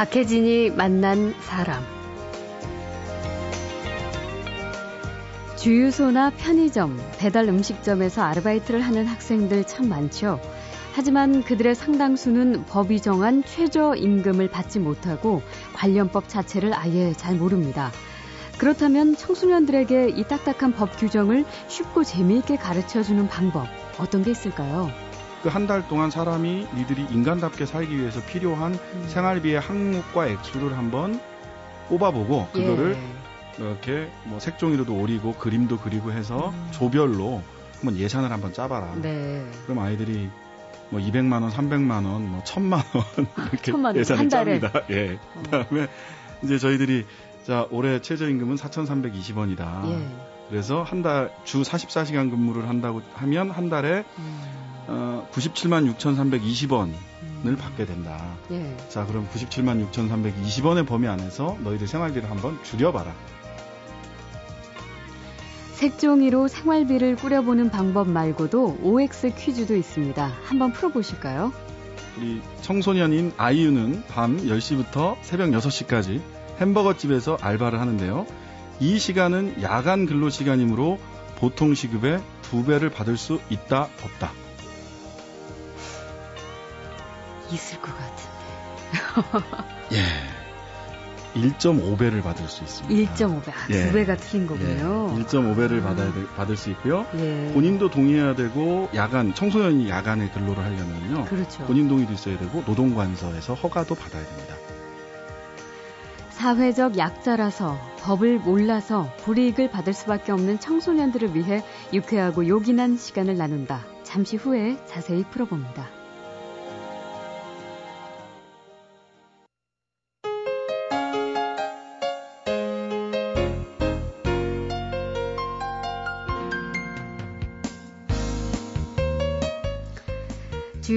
박혜진이 만난 사람. 주유소나 편의점, 배달 음식점에서 아르바이트를 하는 학생들 참 많죠. 하지만 그들의 상당수는 법이 정한 최저임금을 받지 못하고 관련법 자체를 아예 잘 모릅니다. 그렇다면 청소년들에게 이 딱딱한 법 규정을 쉽고 재미있게 가르쳐 주는 방법 어떤 게 있을까요? 그 한 달 동안 사람이 니들이 인간답게 살기 위해서 필요한 음. 생활비의 항목과 액수를 한번 뽑아보고 그거를 예. 이렇게 뭐 색종이로도 오리고 그림도 그리고 해서 음. 조별로 한번 예산을 한번 짜봐라. 네. 그럼 아이들이 뭐 200만 원, 300만 원, 뭐 1000만 원 이렇게 천만 예산을. 짭니다. 예. 어. 그다음에 이제 저희들이 자, 올해 최저임금은 4,320원이다. 예. 그래서 한 달 주 44시간 근무를 한다고 하면 한 달에 음. 어, 97만 6,320원을 음. 받게 된다. 예. 자, 그럼 97만 6,320원의 범위 안에서 너희들 생활비를 한번 줄여봐라. 색종이로 생활비를 꾸려보는 방법 말고도 OX 퀴즈도 있습니다. 한번 풀어보실까요? 우리 청소년인 아이유는 밤 10시부터 새벽 6시까지 햄버거 집에서 알바를 하는데요. 이 시간은 야간 근로 시간이므로 보통 시급의 두 배를 받을 수 있다 없다. 있을 것 같은데. 예. 1.5배를 받을 수 있습니다. 1.5배. 아, 예. 두 배가 틀린 거군요. 예. 1.5배를 아. 받아야 되, 받을 수 있고요. 예. 본인도 동의해야 되고 야간 청소년이 야간에 근로를 하려면요. 그렇죠. 본인 동의도 있어야 되고 노동관서에서 허가도 받아야 됩니다. 사회적 약자라서 법을 몰라서 불이익을 받을 수밖에 없는 청소년들을 위해 유쾌하고 요긴한 시간을 나눈다. 잠시 후에 자세히 풀어봅니다.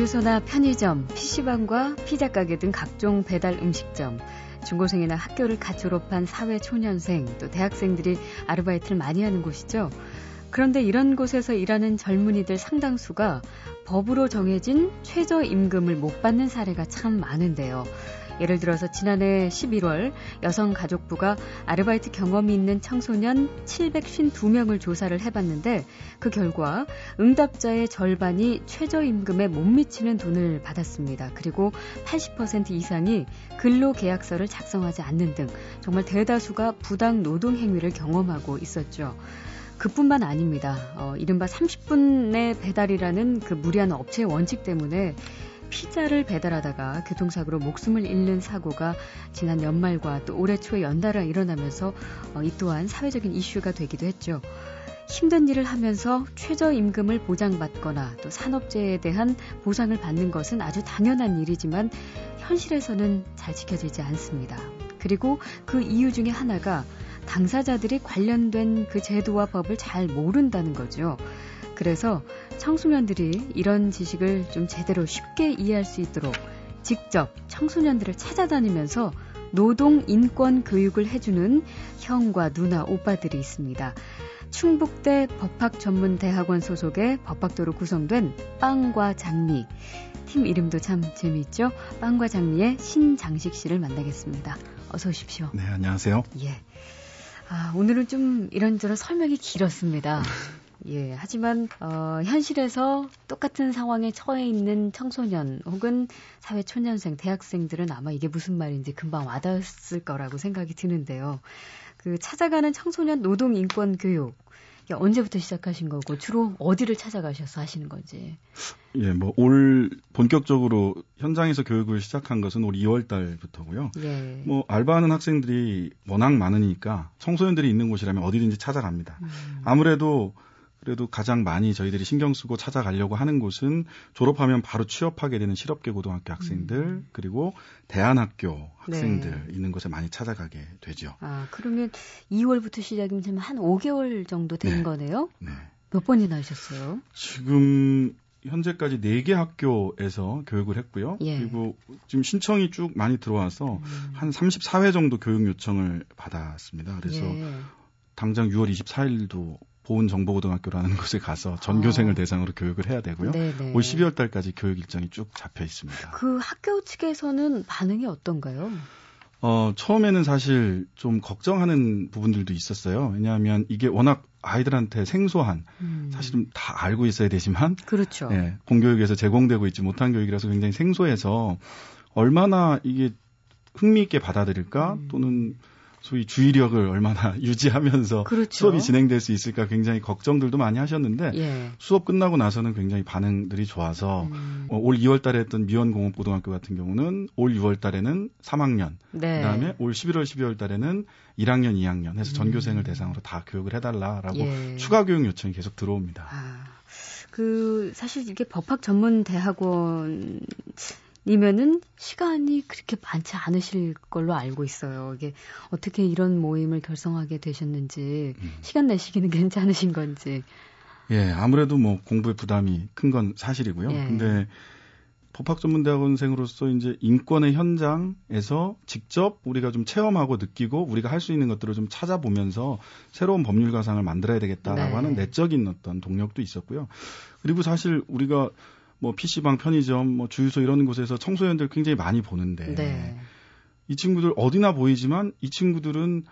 주유소나 편의점, PC방과 피자 가게 등 각종 배달 음식점, 중고생이나 학교를 갓 졸업한 사회 초년생, 또 대학생들이 아르바이트를 많이 하는 곳이죠. 그런데 이런 곳에서 일하는 젊은이들 상당수가 법으로 정해진 최저임금을 못 받는 사례가 참 많은데요. 예를 들어서 지난해 11월 여성가족부가 아르바이트 경험이 있는 청소년 752명을 조사를 해봤는데 그 결과 응답자의 절반이 최저임금에 못 미치는 돈을 받았습니다. 그리고 80% 이상이 근로계약서를 작성하지 않는 등 정말 대다수가 부당 노동 행위를 경험하고 있었죠. 그뿐만 아닙니다. 어, 이른바 30분 내 배달이라는 그 무리한 업체의 원칙 때문에 피자를 배달하다가 교통사고로 목숨을 잃는 사고가 지난 연말과 또 올해 초에 연달아 일어나면서 어, 이 또한 사회적인 이슈가 되기도 했죠. 힘든 일을 하면서 최저임금을 보장받거나 또 산업재해에 대한 보상을 받는 것은 아주 당연한 일이지만 현실에서는 잘 지켜지지 않습니다. 그리고 그 이유 중에 하나가 당사자들이 관련된 그 제도와 법을 잘 모른다는 거죠. 그래서 청소년들이 이런 지식을 좀 제대로 쉽게 이해할 수 있도록 직접 청소년들을 찾아다니면서 노동 인권 교육을 해주는 형과 누나 오빠들이 있습니다. 충북대 법학전문대학원 소속의 법학도로 구성된 빵과 장미. 팀 이름도 참 재미있죠? 빵과 장미의 신장식 씨를 만나겠습니다. 어서 오십시오. 네, 안녕하세요. 예. 아, 오늘은 좀 이런저런 설명이 길었습니다. 예, 하지만 어, 현실에서 똑같은 상황에 처해 있는 청소년 혹은 사회 초년생, 대학생들은 아마 이게 무슨 말인지 금방 와닿았을 거라고 생각이 드는데요. 그 찾아가는 청소년 노동 인권 교육 언제부터 시작하신 거고 주로 어디를 찾아가셔서 하시는 건지. 예, 뭐 올 본격적으로 현장에서 교육을 시작한 것은 올 2월 달부터고요. 예. 뭐 알바하는 학생들이 워낙 많으니까 청소년들이 있는 곳이라면 어디든지 찾아갑니다. 음. 아무래도 그래도 가장 많이 저희들이 신경 쓰고 찾아가려고 하는 곳은 졸업하면 바로 취업하게 되는 실업계 고등학교 학생들 음. 그리고 대안학교 학생들 네. 있는 곳에 많이 찾아가게 되죠. 아 그러면 2월부터 시작이면 한 5개월 정도 된 네. 거네요. 네. 몇 번이나 하셨어요? 지금 현재까지 4개 학교에서 교육을 했고요. 예. 그리고 지금 신청이 쭉 많이 들어와서 음. 한 34회 정도 교육 요청을 받았습니다. 그래서 예. 당장 6월 24일도 보훈정보고등학교라는 곳에 가서 전교생을 어. 대상으로 교육을 해야 되고요. 네네. 올 12월 달까지 교육 일정이 쭉 잡혀 있습니다. 그 학교 측에서는 반응이 어떤가요? 어, 처음에는 사실 좀 걱정하는 부분들도 있었어요. 왜냐하면 이게 워낙 아이들한테 생소한 음. 사실은 다 알고 있어야 되지만 그렇죠. 예, 공교육에서 제공되고 있지 못한 교육이라서 굉장히 생소해서 얼마나 이게 흥미있게 받아들일까 음. 또는 소위 주의력을 얼마나 유지하면서 그렇죠. 수업이 진행될 수 있을까 굉장히 걱정들도 많이 하셨는데 예. 수업 끝나고 나서는 굉장히 반응들이 좋아서 음. 어, 올 2월 달에 했던 미원공업고등학교 같은 경우는 올 6월 달에는 3학년 네. 그다음에 올 11월 12월 달에는 1학년 2학년 해서 전교생을 음. 대상으로 다 교육을 해달라라고 예. 추가 교육 요청이 계속 들어옵니다. 아. 그 사실 이게 법학 전문 대학원 이면은 시간이 그렇게 많지 않으실 걸로 알고 있어요. 이게 어떻게 이런 모임을 결성하게 되셨는지 음. 시간 내시기는 괜찮으신 건지. 예, 아무래도 뭐 공부에 부담이 큰 건 사실이고요. 예. 근데 법학전문대학원생으로서 이제 인권의 현장에서 직접 우리가 좀 체험하고 느끼고 우리가 할 수 있는 것들을 좀 찾아보면서 새로운 법률 가상을 만들어야 되겠다라고 네. 하는 내적인 어떤 동력도 있었고요. 그리고 사실 우리가 뭐 PC방, 편의점, 뭐 주유소 이런 곳에서 청소년들 굉장히 많이 보는데 네. 이 친구들 어디나 보이지만 이 친구들은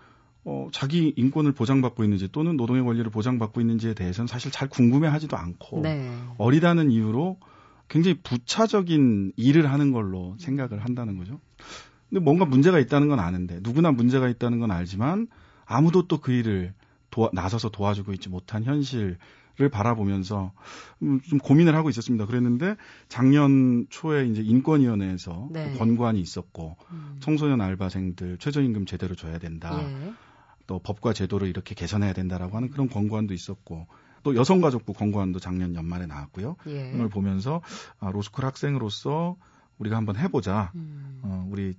어, 자기 인권을 보장받고 있는지 또는 노동의 권리를 보장받고 있는지에 대해서는 사실 잘 궁금해하지도 않고 네. 어리다는 이유로 굉장히 부차적인 일을 하는 걸로 생각을 한다는 거죠. 근데 뭔가 문제가 있다는 건 아는데 누구나 문제가 있다는 건 알지만 아무도 또 그 일을 도와, 나서서 도와주고 있지 못한 현실 를 바라보면서 음, 좀 고민을 하고 있었습니다. 그랬는데 작년 초에 이제 인권위원회에서 네. 권고안이 있었고 음. 청소년 알바생들 최저임금 제대로 줘야 된다. 예. 또 법과 제도를 이렇게 개선해야 된다라고 하는 그런 권고안도 있었고 또 여성가족부 권고안도 작년 연말에 나왔고요. 예. 이걸 보면서 아, 로스쿨 학생으로서 우리가 한번 해보자. 음. 어, 우리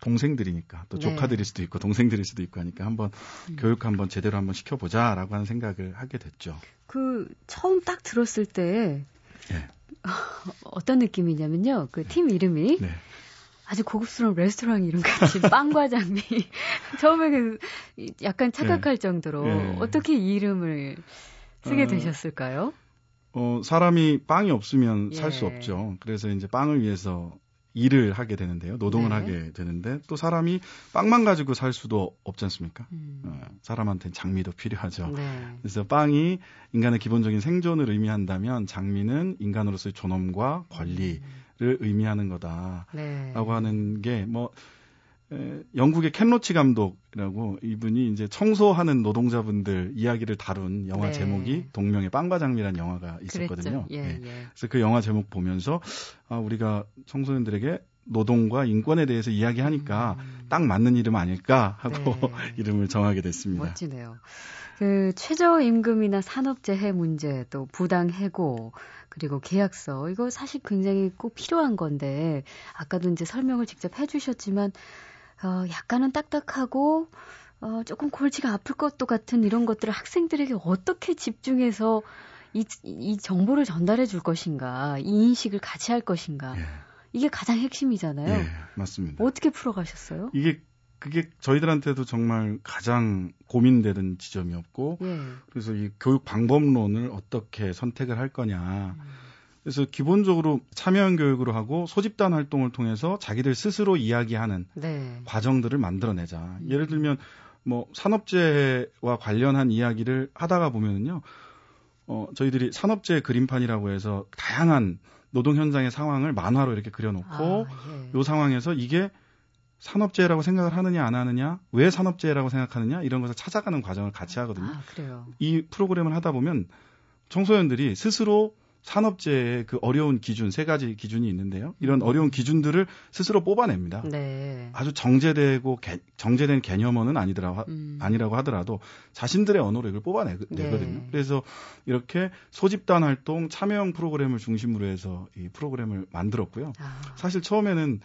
동생들이니까 또 네. 조카들일 수도 있고 동생들일 수도 있고 하니까 한번 음. 교육 한번 제대로 한번 시켜보자라고 하는 생각을 하게 됐죠. 그 처음 딱 들었을 때 네. 어떤 느낌이냐면요. 그 팀 이름이 네. 아주 고급스러운 레스토랑 이름 같이 빵과 장미 처음에 그 약간 착각할 네. 정도로 네. 어떻게 이 이름을 쓰게 어, 되셨을까요? 어, 사람이 빵이 없으면 예. 살수 없죠. 그래서 이제 빵을 위해서 일을 하게 되는데요. 노동을 네. 하게 되는데 또 사람이 빵만 가지고 살 수도 없지 않습니까? 음. 어, 사람한테는 장미도 필요하죠. 네. 그래서 빵이 인간의 기본적인 생존을 의미한다면 장미는 인간으로서의 존엄과 권리를 음. 의미하는 거다라고 네. 하는 게 뭐 영국의 켄로치 감독이라고 이분이 이제 청소하는 노동자분들 이야기를 다룬 영화 네. 제목이 동명의 빵과 장미라는 영화가 있었거든요. 예, 예. 예. 그래서 그 영화 제목 보면서 아, 우리가 청소년들에게 노동과 인권에 대해서 이야기하니까 음. 딱 맞는 이름 아닐까 하고 네. 이름을 정하게 됐습니다. 멋지네요. 그 최저임금이나 산업재해 문제 또 부당해고 그리고 계약서 이거 사실 굉장히 꼭 필요한 건데 아까도 이제 설명을 직접 해주셨지만 어, 약간은 딱딱하고 어, 조금 골치가 아플 것도 같은 이런 것들을 학생들에게 어떻게 집중해서 이, 이 정보를 전달해 줄 것인가, 이 인식을 같이 할 것인가. 예. 이게 가장 핵심이잖아요. 예, 맞습니다. 어떻게 풀어가셨어요? 이게 그게 저희들한테도 정말 가장 고민되는 지점이었고, 예. 그래서 이 교육 방법론을 어떻게 선택을 할 거냐. 음. 그래서 기본적으로 참여형 교육으로 하고 소집단 활동을 통해서 자기들 스스로 이야기하는 네. 과정들을 만들어내자. 음. 예를 들면 뭐 산업재해와 관련한 이야기를 하다가 보면은요. 어, 저희들이 산업재해 그림판이라고 해서 다양한 노동 현장의 상황을 만화로 이렇게 그려놓고 아, 예. 요 상황에서 이게 산업재해라고 생각을 하느냐 안 하느냐 왜 산업재해라고 생각하느냐 이런 것을 찾아가는 과정을 같이 하거든요. 아, 이 프로그램을 하다 보면 청소년들이 스스로 산업재해의 그 어려운 기준 세 가지 기준이 있는데요. 이런 음. 어려운 기준들을 스스로 뽑아냅니다. 네. 아주 정제되고 개, 정제된 개념어는 아니더라 음. 아니라고 하더라도 자신들의 언어로 이걸 뽑아내거든요. 네. 그래서 이렇게 소집단 활동 참여형 프로그램을 중심으로 해서 이 프로그램을 만들었고요. 아. 사실 처음에는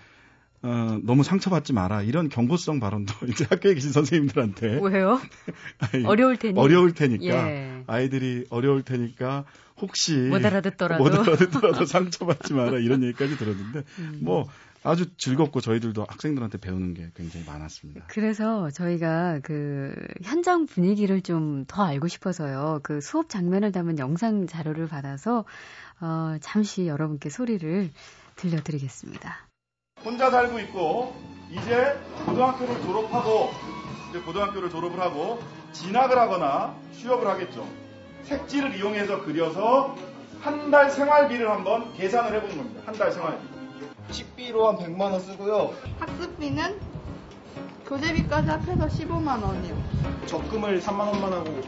어, 너무 상처받지 마라. 이런 경고성 발언도 이제 학교에 계신 선생님들한테. 왜요? 아니, 어려울 테니. 어려울 테니까. 예. 아이들이 어려울 테니까 혹시 못 알아듣더라도 못 알아듣더라도 상처받지 마라 이런 얘기까지 들었는데 음. 뭐 아주 즐겁고 저희들도 학생들한테 배우는 게 굉장히 많았습니다. 그래서 저희가 그 현장 분위기를 좀 더 알고 싶어서요. 그 수업 장면을 담은 영상 자료를 받아서 어, 잠시 여러분께 소리를 들려드리겠습니다. 혼자 살고 있고 이제 고등학교를 졸업하고 이제 고등학교를 졸업을 하고 진학을 하거나 취업을 하겠죠. 색지를 이용해서 그려서 한 달 생활비를 한번 계산을 해보는 겁니다. 한 달 생활비. 식비로 한 100만 원 쓰고요. 학습비는 교재비까지 합해서 15만 원이요. 적금을 3만 원만 하고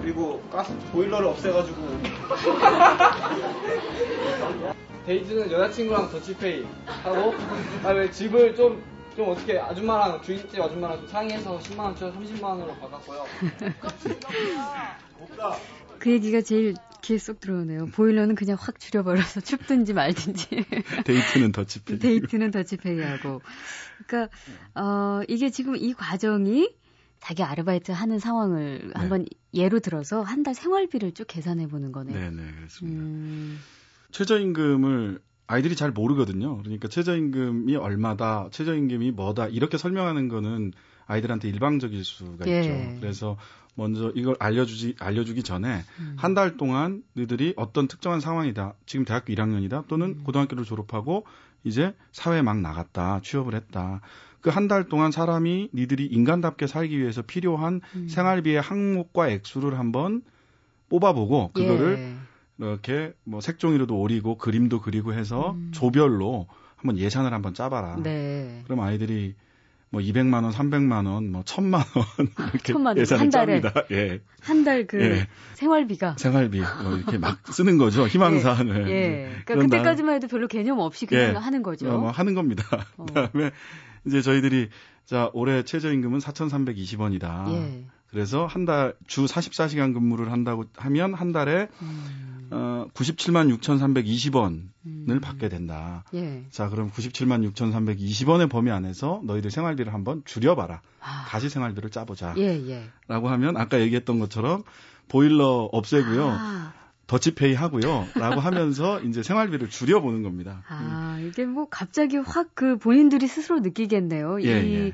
그리고 가스 보일러를 없애가지고 데이트는 여자친구랑 더치페이 하고 그다음에 집을 좀 좀 어떻게 아줌마랑 주인집 아줌마랑 좀 상의해서 10만 원 쳐서 30만 원으로 바꿨고요. 그 얘기가 제일 귀에 쏙 들어오네요. 보일러는 그냥 확 줄여버려서 춥든지 말든지. 데이트는 더치페이. 데이트는 더치페이하고. 그러니까 어 이게 지금 이 과정이 자기 아르바이트 하는 상황을 네. 한번 예로 들어서 한 달 생활비를 쭉 계산해 보는 거네요. 네, 네, 그렇습니다. 음... 최저임금을 아이들이 잘 모르거든요. 그러니까 최저임금이 얼마다, 최저임금이 뭐다 이렇게 설명하는 거는 아이들한테 일방적일 수가 예. 있죠. 그래서 먼저 이걸 알려주지 알려주기 전에 음. 한달 동안 너희들이 어떤 특정한 상황이다. 지금 대학교 1학년이다. 또는 음. 고등학교를 졸업하고 이제 사회에 막 나갔다. 취업을 했다. 그 한 달 동안 사람이 니들이 인간답게 살기 위해서 필요한 음. 생활비의 항목과 액수를 한번 뽑아보고 그거를 예. 이렇게 뭐 색종이로도 오리고 그림도 그리고 해서 음. 조별로 한번 예산을 한번 짜봐라. 네. 그럼 아이들이 뭐 200만 원, 300만 원, 뭐 1000만 원 이렇게 천만 예산을 한 달에, 짭니다. 예. 한 달그 예. 생활비가 생활비 뭐 이렇게 막 쓰는 거죠. 희망사항을. 예. 예. 그러니까 그때까지만 해도 별로 개념 없이 그냥 예. 하는 거죠. 어, 뭐 하는 겁니다. 어. 그다음에 이제 저희들이 자 올해 최저임금은 4,320원이다. 예. 그래서 한 달 주 44시간 근무를 한다고 하면 한 달에 음. 어 97만 6,320원을 음. 받게 된다. 예. 자, 그럼 97만 6,320원의 범위 안에서 너희들 생활비를 한번 줄여봐라. 아. 다시 생활비를 짜보자. 예, 예. 라고 하면 아까 얘기했던 것처럼 보일러 없애고요. 아. 더치페이 하고요. 라고 하면서 이제 생활비를 줄여보는 겁니다. 아, 이게 뭐 갑자기 확 그 본인들이 스스로 느끼겠네요. 예, 이 예.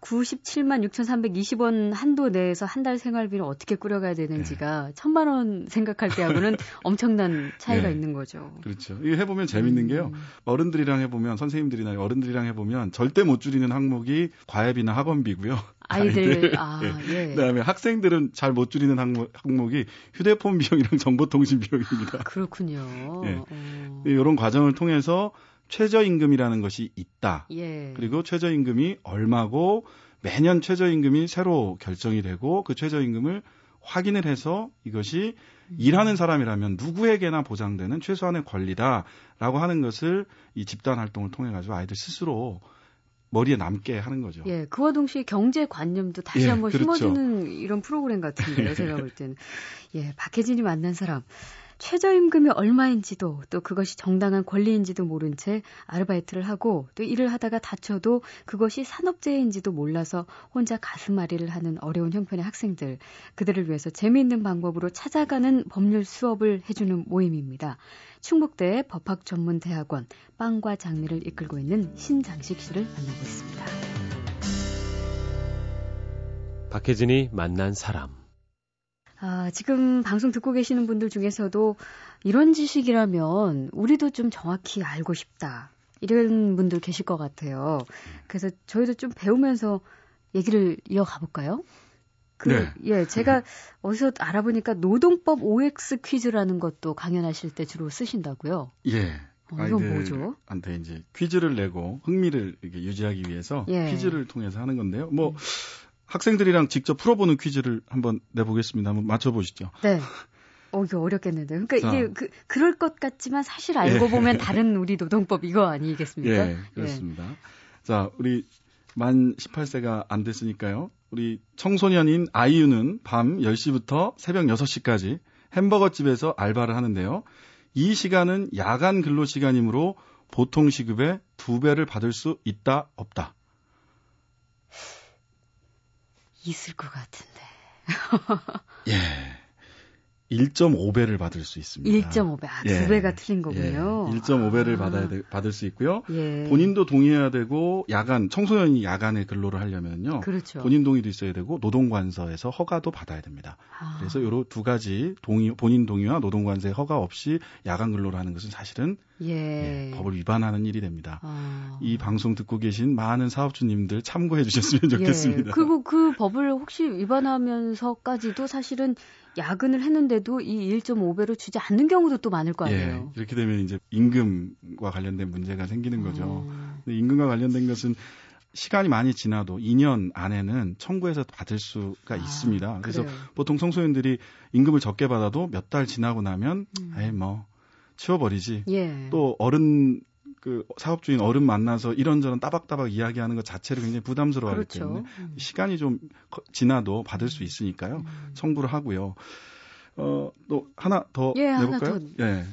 97만 6,320원 한도 내에서 한 달 생활비를 어떻게 꾸려가야 되는지가 네. 천만 원 생각할 때하고는 엄청난 차이가 네. 있는 거죠. 그렇죠. 이거 해보면 재밌는 음. 게요. 어른들이랑 해보면 선생님들이나 어른들이랑 해보면 절대 못 줄이는 항목이 과외비나 학원비고요. 아이들. 아, 예. 예. 그다음에 학생들은 잘 못 줄이는 항목, 항목이 휴대폰 비용이랑 정보통신 비용입니다. 그렇군요. 예. 어. 이런 과정을 통해서 최저임금이라는 것이 있다. 예. 그리고 최저임금이 얼마고 매년 최저임금이 새로 결정이 되고 그 최저임금을 확인을 해서 이것이 음. 일하는 사람이라면 누구에게나 보장되는 최소한의 권리다라고 하는 것을 이 집단 활동을 통해 가지고 아이들 스스로 머리에 남게 하는 거죠. 예, 그와 동시에 경제 관념도 다시 예, 한번 그렇죠. 심어주는 이런 프로그램 같은데요, 제가 볼 때는. 예, 박혜진이 만난 사람. 최저임금이 얼마인지도 또 그것이 정당한 권리인지도 모른 채 아르바이트를 하고 또 일을 하다가 다쳐도 그것이 산업재해인지도 몰라서 혼자 가슴앓이를 하는 어려운 형편의 학생들 그들을 위해서 재미있는 방법으로 찾아가는 법률 수업을 해주는 모임입니다. 충북대 법학전문대학원 빵과 장미를 이끌고 있는 신장식 씨를 만나고 있습니다. 박혜진이 만난 사람 아, 지금 방송 듣고 계시는 분들 중에서도 이런 지식이라면 우리도 좀 정확히 알고 싶다. 이런 분들 계실 것 같아요. 그래서 저희도 좀 배우면서 얘기를 이어가 볼까요? 그, 네. 예, 제가 어디서 알아보니까 노동법 OX 퀴즈라는 것도 강연하실 때 주로 쓰신다고요? 예. 어, 이건 뭐죠? 한테 이제 퀴즈를 내고 흥미를 이렇게 유지하기 위해서 예. 퀴즈를 통해서 하는 건데요. 뭐, 음. 학생들이랑 직접 풀어보는 퀴즈를 한번 내보겠습니다. 한번 맞춰보시죠. 네. 어, 이거 어렵겠는데요. 그러니까 자. 이게 그, 그럴 것 같지만 사실 알고 예. 보면 다른 우리 노동법 이거 아니겠습니까? 예, 그렇습니다. 예. 자, 우리 만 18세가 안 됐으니까요. 우리 청소년인 아이유는 밤 10시부터 새벽 6시까지 햄버거 집에서 알바를 하는데요. 이 시간은 야간 근로 시간이므로 보통 시급의 두 배를 받을 수 있다, 없다. 있을 것 같은데. 예. 1.5배를 받을 수 있습니다. 1.5배. 아, 예. 두 배가 틀린 거군요. 예. 1.5배를 아. 받아야 돼, 받을 수 있고요. 예. 본인도 동의해야 되고 야간 청소년이 야간에 근로를 하려면요. 그렇죠. 본인 동의도 있어야 되고 노동관서에서 허가도 받아야 됩니다. 아. 그래서 요런 두 가지 동의 본인 동의와 노동관서의 허가 없이 야간 근로를 하는 것은 사실은 예. 예, 법을 위반하는 일이 됩니다. 아. 이 방송 듣고 계신 많은 사업주님들 참고해 주셨으면 좋겠습니다. 예. 그리고 그 법을 혹시 위반하면서까지도 사실은 야근을 했는데도 이 1.5배로 주지 않는 경우도 또 많을 거 아니에요. 예, 이렇게 되면 이제 임금과 관련된 문제가 생기는 거죠. 어. 근데 임금과 관련된 것은 시간이 많이 지나도 2년 안에는 청구해서 받을 수가 아, 있습니다. 그래서 그래요. 보통 청소년들이 임금을 적게 받아도 몇 달 지나고 나면 음. 에이 뭐 치워버리지. 예. 또 어른 그 사업주인 어른 만나서 이런저런 따박따박 이야기하는 것 자체를 굉장히 부담스러워하기 그렇죠. 때문에 음. 시간이 좀 거- 지나도 받을 수 있으니까요. 음. 청구를 하고요. 어, 또 하나 더 예, 하나 내볼까요? 더. 예.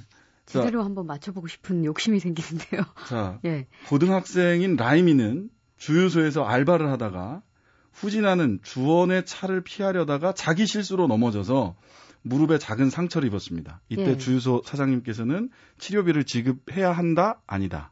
제대로 한번 맞춰보고 싶은 욕심이 생기는데요. 자, 예. 고등학생인 라이미는 주유소에서 알바를 하다가 후진하는 주원의 차를 피하려다가 자기 실수로 넘어져서 무릎에 작은 상처를 입었습니다. 이때 예. 주유소 사장님께서는 치료비를 지급해야 한다? 아니다.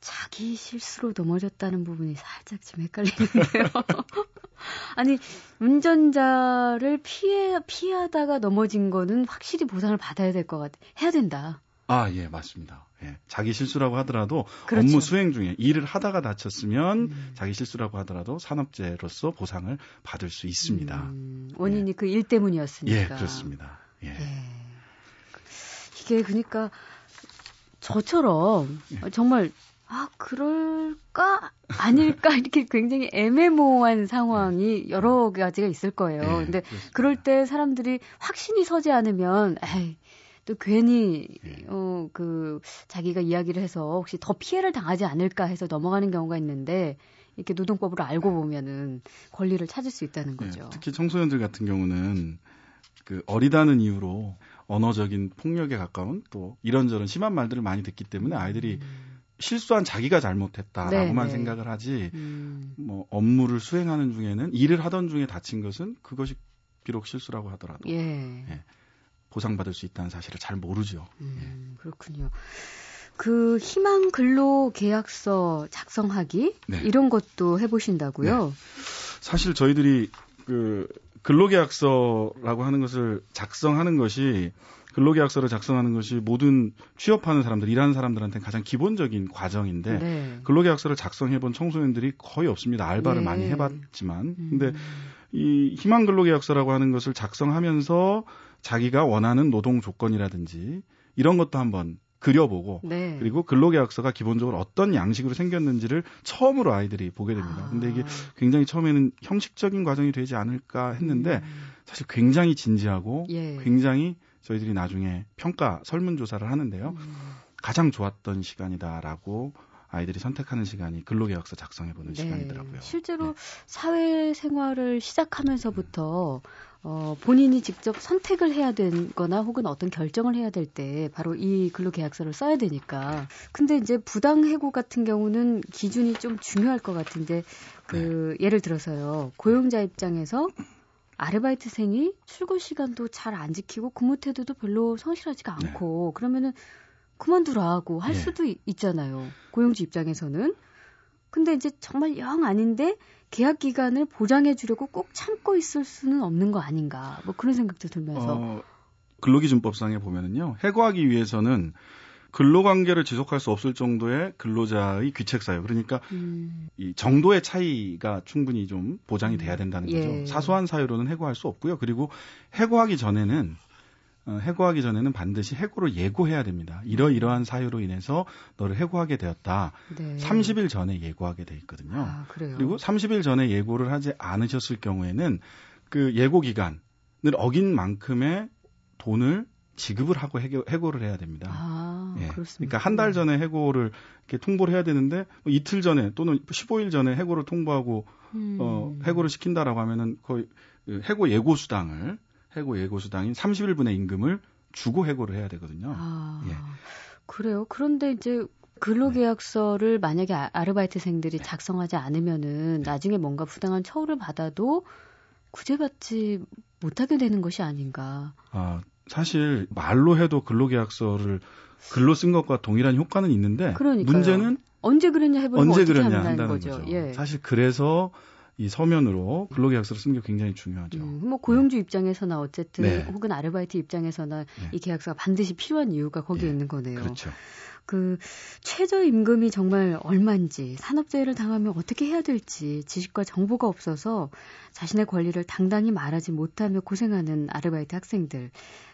자기 실수로 넘어졌다는 부분이 살짝 좀 헷갈리는데요. 아니 운전자를 피해 피하다가 넘어진 거는 확실히 보상을 받아야 될 것 같아. 해야 된다. 아, 예, 맞습니다. 예. 자기 실수라고 하더라도 그렇죠. 업무 수행 중에 일을 하다가 다쳤으면 음. 자기 실수라고 하더라도 산업재해로서 보상을 받을 수 있습니다. 음, 원인이 그일 때문이었으니까. 예, 그렇습니다. 예. 예. 이게 그러니까 저처럼 예. 정말 아 그럴까 아닐까 이렇게 굉장히 애매모호한 상황이 여러 가지가 있을 거예요. 예, 근데 그렇습니다. 그럴 때 사람들이 확신이 서지 않으면 에이 또 괜히 예. 어그 자기가 이야기를 해서 혹시 더 피해를 당하지 않을까 해서 넘어가는 경우가 있는데 이렇게 노동법을 알고 보면은 권리를 찾을 수 있다는 예, 거죠. 특히 청소년들 같은 경우는 그 어리다는 이유로 언어적인 폭력에 가까운 또 이런저런 심한 말들을 많이 듣기 때문에 아이들이 실수한 자기가 잘못했다라고만 네, 네. 생각을 하지 음. 뭐 업무를 수행하는 중에는 일을 하던 중에 다친 것은 그것이 비록 실수라고 하더라도 예. 보상받을 수 있다는 사실을 잘 모르죠. 음, 그렇군요. 그 희망 근로 계약서 작성하기 네. 이런 것도 해보신다고요? 사실 저희들이 그 근로계약서라고 하는 것을 작성하는 것이 근로계약서를 작성하는 것이 모든 취업하는 사람들, 일하는 사람들한테는 가장 기본적인 과정인데 네. 근로계약서를 작성해본 청소년들이 거의 없습니다. 알바를 네. 많이 해봤지만, 음. 근데 이 희망 근로계약서라고 하는 것을 작성하면서 자기가 원하는 노동 조건이라든지 이런 것도 한번 그려보고 네. 그리고 근로계약서가 기본적으로 어떤 양식으로 생겼는지를 처음으로 아이들이 보게 됩니다. 근데 이게 아. 굉장히 처음에는 형식적인 과정이 되지 않을까 했는데 음. 사실 굉장히 진지하고 예. 굉장히 저희들이 나중에 평가 설문조사를 하는데요. 음. 가장 좋았던 시간이다라고 아이들이 선택하는 시간이 근로계약서 작성해보는 네. 시간이더라고요. 실제로 네. 사회생활을 시작하면서부터 어, 본인이 직접 선택을 해야 되거나 혹은 어떤 결정을 해야 될 때 바로 이 근로계약서를 써야 되니까. 근데 이제 부당해고 같은 경우는 기준이 좀 중요할 것 같은데 그 네. 예를 들어서요 고용자 입장에서 아르바이트생이 출근 시간도 잘 안 지키고 근무 태도도 별로 성실하지가 네. 않고 그러면은 그만두라고 할 예. 수도 있- 있잖아요. 고용주 입장에서는. 근데 이제 정말 영 아닌데 계약 기간을 보장해 주려고 꼭 참고 있을 수는 없는 거 아닌가. 뭐 그런 생각도 들면서. 어, 근로기준법상에 보면은요, 해고하기 위해서는 근로관계를 지속할 수 없을 정도의 근로자의 귀책사유, 그러니까 음, 이 정도의 차이가 충분히 좀 보장이 돼야 된다는 거죠. 예. 사소한 사유로는 해고할 수 없고요. 그리고 해고하기 전에는 어, 해고하기 전에는 반드시 해고를 예고해야 됩니다. 이러이러한 사유로 인해서 너를 해고하게 되었다. 네. 30일 전에 예고하게 돼 있거든요. 아, 그래요. 그리고 30일 전에 예고를 하지 않으셨을 경우에는 그 예고 기간을 어긴 만큼의 돈을 지급을 하고 해고, 해고를 해야 됩니다. 아, 예. 그렇습니다. 그러니까 한 달 전에 해고를 이렇게 통보를 해야 되는데 뭐 이틀 전에 또는 15일 전에 해고를 통보하고 음. 어, 해고를 시킨다라고 하면은 거의 그 해고 예고 수당을 해고 예고 수당인 30일분의 임금을 주고 해고를 해야 되거든요. 아, 예. 그래요. 그런데 이제 근로계약서를 만약에 아- 아르바이트생들이 작성하지 않으면은 나중에 뭔가 부당한 처우를 받아도 구제받지 못하게 되는 것이 아닌가. 아, 사실 말로 해도 근로계약서를 글로 쓴 것과 동일한 효과는 있는데 그러니까요. 문제는 언제 그랬냐 해보면 언제 그랬냐 한다는 거죠. 거죠. 예. 사실 그래서 이 서면으로 근로계약서를 쓰는 게 굉장히 중요하죠. 음, 뭐 고용주 입장에서나 어쨌든 네. 혹은 아르바이트 입장에서나 네. 이 계약서가 반드시 필요한 이유가 거기에 예, 있는 거네요. 그렇죠. 그 최저임금이 정말 얼마인지 산업재해를 당하면 어떻게 해야 될지 지식과 정보가 없어서 자신의 권리를 당당히 말하지 못하며 고생하는 아르바이트 학생들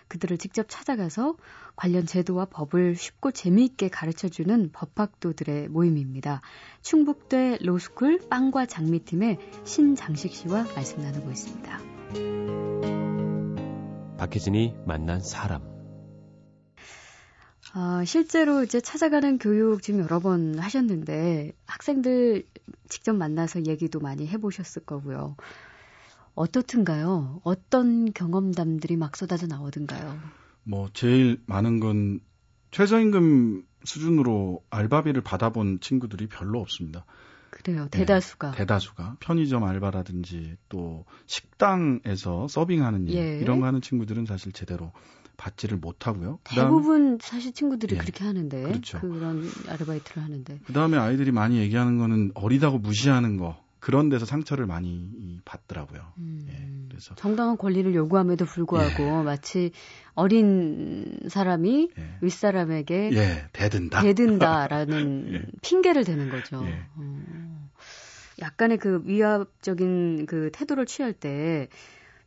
그들을 직접 찾아가서 관련 제도와 법을 쉽고 재미있게 가르쳐주는 법학도들의 모임입니다. 충북대 로스쿨 빵과 장미팀의 신장식 씨와 말씀 나누고 있습니다. 박혜진이 만난 사람. 아, 실제로 이제 찾아가는 교육 지금 여러 번 하셨는데 학생들 직접 만나서 얘기도 많이 해보셨을 거고요. 어떻든가요? 어떤 경험담들이 막 쏟아져 나오던가요? 뭐 제일 많은 건 최저임금 수준으로 알바비를 받아본 친구들이 별로 없습니다. 그래요. 네, 대다수가. 대다수가 편의점 알바라든지 또 식당에서 서빙하는 일 예. 이런 거 하는 친구들은 사실 제대로 받지를 못하고요. 대부분 사실 친구들이 예, 그렇게 하는데 그렇죠. 런 아르바이트를 하는데 그다음에 아이들이 많이 얘기하는 거는 어리다고 무시하는 거 그런 데서 상처를 많이 이, 받더라고요. 음, 예, 그래서 정당한 권리를 요구함에도 불구하고 마치 어린 사람이 예, 윗사람에게 예 대든다. 대든다라는 예. 핑계를 대는 거죠. 예. 어. 약간의 그 위압적인 그 태도를 취할 때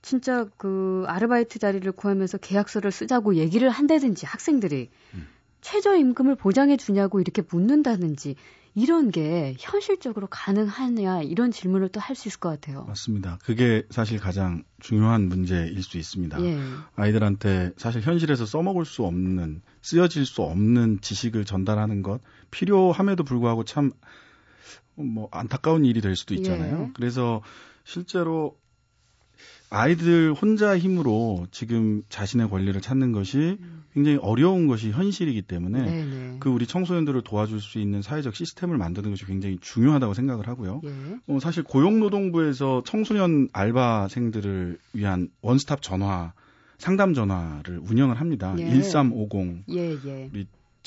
진짜 그 아르바이트 자리를 구하면서 계약서를 쓰자고 얘기를 한다든지 학생들이 음. 최저임금을 보장해 주냐고 이렇게 묻는다든지 이런 게 현실적으로 가능하냐 이런 질문을 또 할 수 있을 것 같아요. 맞습니다. 그게 사실 가장 중요한 문제일 수 있습니다. 예. 아이들한테 사실 현실에서 써먹을 수 없는 쓰여질 수 없는 지식을 전달하는 것 필요함에도 불구하고 참 뭐 안타까운 일이 될 수도 있잖아요. 예. 그래서 실제로 아이들 혼자 힘으로 지금 자신의 권리를 찾는 것이 굉장히 어려운 것이 현실이기 때문에 네네. 그 우리 청소년들을 도와줄 수 있는 사회적 시스템을 만드는 것이 굉장히 중요하다고 생각을 하고요. 예. 어, 사실 고용노동부에서 청소년 알바생들을 위한 원스톱 전화 상담 전화를 운영을 합니다. 예. 1350 예, 예.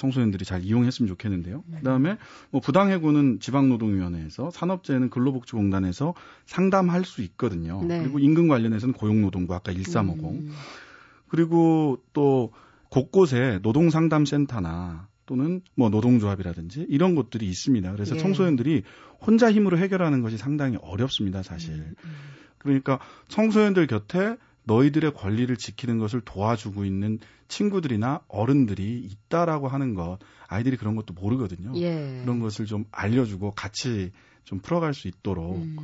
청소년들이 잘 이용했으면 좋겠는데요. 음. 그다음에 뭐 부당해고는 지방노동위원회에서 산업재해는 근로복지공단에서 상담할 수 있거든요. 네. 그리고 임금 관련해서는 고용노동부 아까 1350 음, 그리고 또 곳곳에 노동상담센터나 또는 뭐 노동조합이라든지 이런 곳들이 있습니다. 그래서 예. 청소년들이 혼자 힘으로 해결하는 것이 상당히 어렵습니다, 사실. 음, 그러니까 청소년들 곁에 너희들의 권리를 지키는 것을 도와주고 있는 친구들이나 어른들이 있다라고 하는 것, 아이들이 그런 것도 모르거든요. 예. 그런 것을 좀 알려주고 같이 좀 풀어갈 수 있도록 음,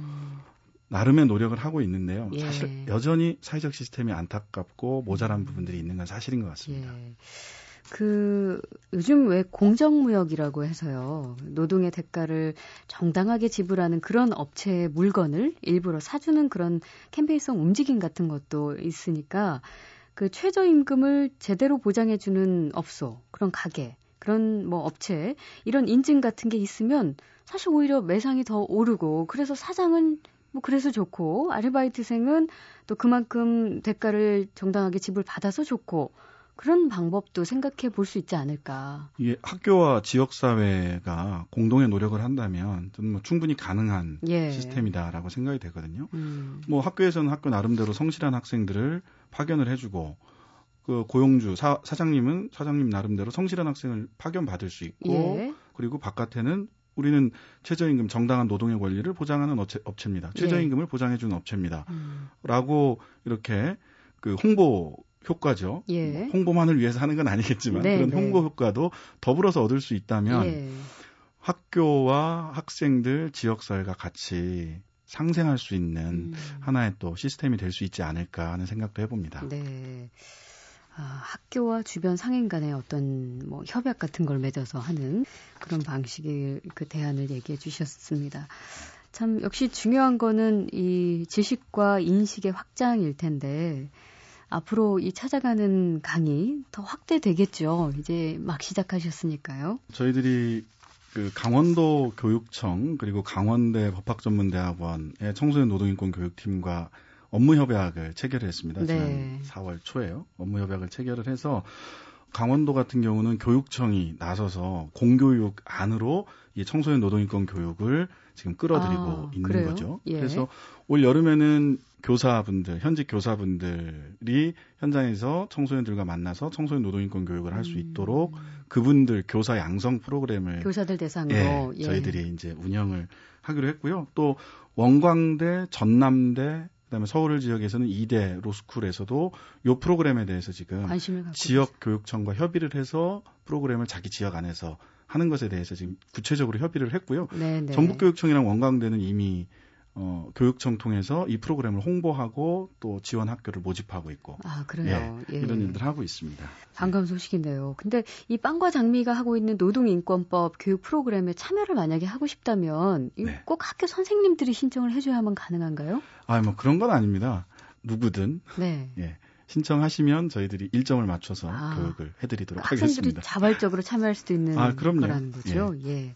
나름의 노력을 하고 있는데요. 예. 사실 여전히 사회적 시스템이 안타깝고 모자란 부분들이 있는 건 사실인 것 같습니다. 예. 그 요즘 왜 공정무역이라고 해서요. 노동의 대가를 정당하게 지불하는 그런 업체의 물건을 일부러 사주는 그런 캠페인성 움직임 같은 것도 있으니까 그 최저임금을 제대로 보장해주는 업소 그런 가게 그런 뭐 업체 이런 인증 같은 게 있으면 사실 오히려 매상이 더 오르고 그래서 사장은 뭐 그래서 좋고 아르바이트생은 또 그만큼 대가를 정당하게 지불 받아서 좋고 그런 방법도 생각해 볼 수 있지 않을까. 이게 학교와 지역 사회가 공동의 노력을 한다면 저는 뭐 충분히 가능한 예. 시스템이다라고 생각이 되거든요. 음. 뭐 학교에서는 학교 나름대로 성실한 학생들을 파견을 해주고 그 고용주 사, 사장님은 사장님 나름대로 성실한 학생을 파견 받을 수 있고 예. 그리고 바깥에는 우리는 최저임금 정당한 노동의 권리를 보장하는 업체, 업체입니다. 예. 최저임금을 보장해주는 업체입니다. 음. 라고 이렇게 그 홍보 효과죠. 예. 홍보만을 위해서 하는 건 아니겠지만 네, 그런 네. 홍보 효과도 더불어서 얻을 수 있다면 예. 학교와 학생들, 지역사회가 같이 상생할 수 있는 음. 하나의 또 시스템이 될 수 있지 않을까 하는 생각도 해봅니다. 네. 아, 학교와 주변 상인 간의 어떤 뭐 협약 같은 걸 맺어서 하는 그런 방식의 그 대안을 얘기해 주셨습니다. 참 역시 중요한 거는 이 지식과 인식의 확장일 텐데 앞으로 이 찾아가는 강의 더 확대되겠죠. 이제 막 시작하셨으니까요. 저희들이 그 강원도 교육청 그리고 강원대 법학전문대학원의 청소년 노동인권 교육팀과 업무 협약을 체결했습니다. 지난 네. 4월 초에요. 업무 협약을 체결을 해서 강원도 같은 경우는 교육청이 나서서 공교육 안으로 이 청소년 노동인권 교육을 지금 끌어들이고 아, 있는 그래요? 거죠. 예. 그래서 올 여름에는 교사분들, 현직 교사분들이 현장에서 청소년들과 만나서 청소년 노동인권 교육을 할수 음. 있도록 그분들 교사 양성 프로그램을 교사들 대상으로 예, 예. 저희들이 이제 운영을 하기로 했고요. 또 원광대, 전남대, 그다음에 서울 지역에서는 이대 로스쿨에서도 요 프로그램에 대해서 지금 관심을 갖고 지역 교육청과 협의를 해서 프로그램을 자기 지역 안에서 하는 것에 대해서 지금 구체적으로 협의를 했고요. 네, 네. 전북교육청이랑 원광대는 이미 어, 교육청 통해서 이 프로그램을 홍보하고 또 지원 학교를 모집하고 있고 아 그래요. 예. 이런 일들 하고 있습니다. 반가운 소식이네요. 근데 이 빵과 장미가 하고 있는 노동인권법 교육 프로그램에 참여를 만약에 하고 싶다면 네. 꼭 학교 선생님들이 신청을 해줘야만 가능한가요? 아, 뭐 그런 건 아닙니다. 누구든 네. 예, 신청하시면 저희들이 일정을 맞춰서 아. 교육을 해드리도록 학생들이 하겠습니다. 자발적으로 참여할 수도 있는 아, 그럼요. 거라는 거죠. 예.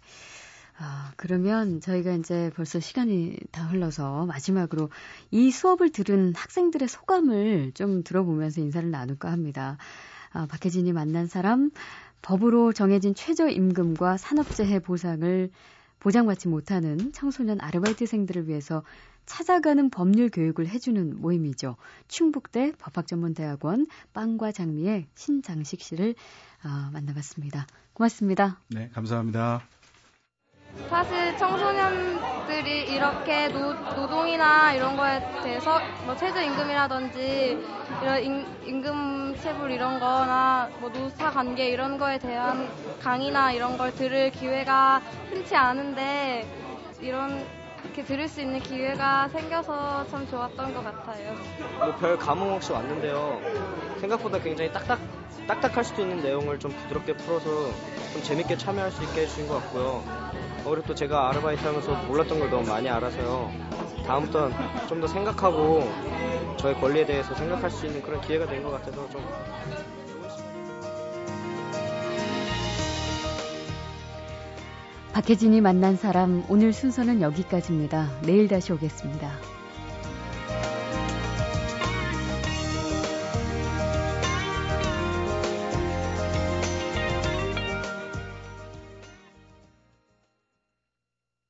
아, 그러면 저희가 이제 벌써 시간이 다 흘러서 마지막으로 이 수업을 들은 학생들의 소감을 좀 들어보면서 인사를 나눌까 합니다. 아, 박혜진이 만난 사람, 법으로 정해진 최저임금과 산업재해 보상을 보장받지 못하는 청소년 아르바이트생들을 위해서 찾아가는 법률 교육을 해주는 모임이죠. 충북대 법학전문대학원 빵과 장미의 신장식 씨를 아, 만나봤습니다. 고맙습니다. 네, 감사합니다. 사실 청소년들이 이렇게 노, 노동이나 이런 거에 대해서 뭐 최저임금이라든지 이런 임, 임금 체불 이런 거나 뭐 노사 관계 이런 거에 대한 강의나 이런 걸 들을 기회가 흔치 않은데 이런 이렇게 들을 수 있는 기회가 생겨서 참 좋았던 것 같아요. 뭐 별 감흥 없이 왔는데요. 생각보다 굉장히 딱딱 딱딱할 수도 있는 내용을 좀 부드럽게 풀어서 좀 재밌게 참여할 수 있게 해주신 것 같고요. 어, 그리고 또 제가 아르바이트 하면서 몰랐던 걸 너무 많이 알아서요. 다음부터는 좀 더 생각하고 저의 권리에 대해서 생각할 수 있는 그런 기회가 된 것 같아서 좀 박혜진이 만난 사람 오늘 순서는 여기까지입니다. 내일 다시 오겠습니다.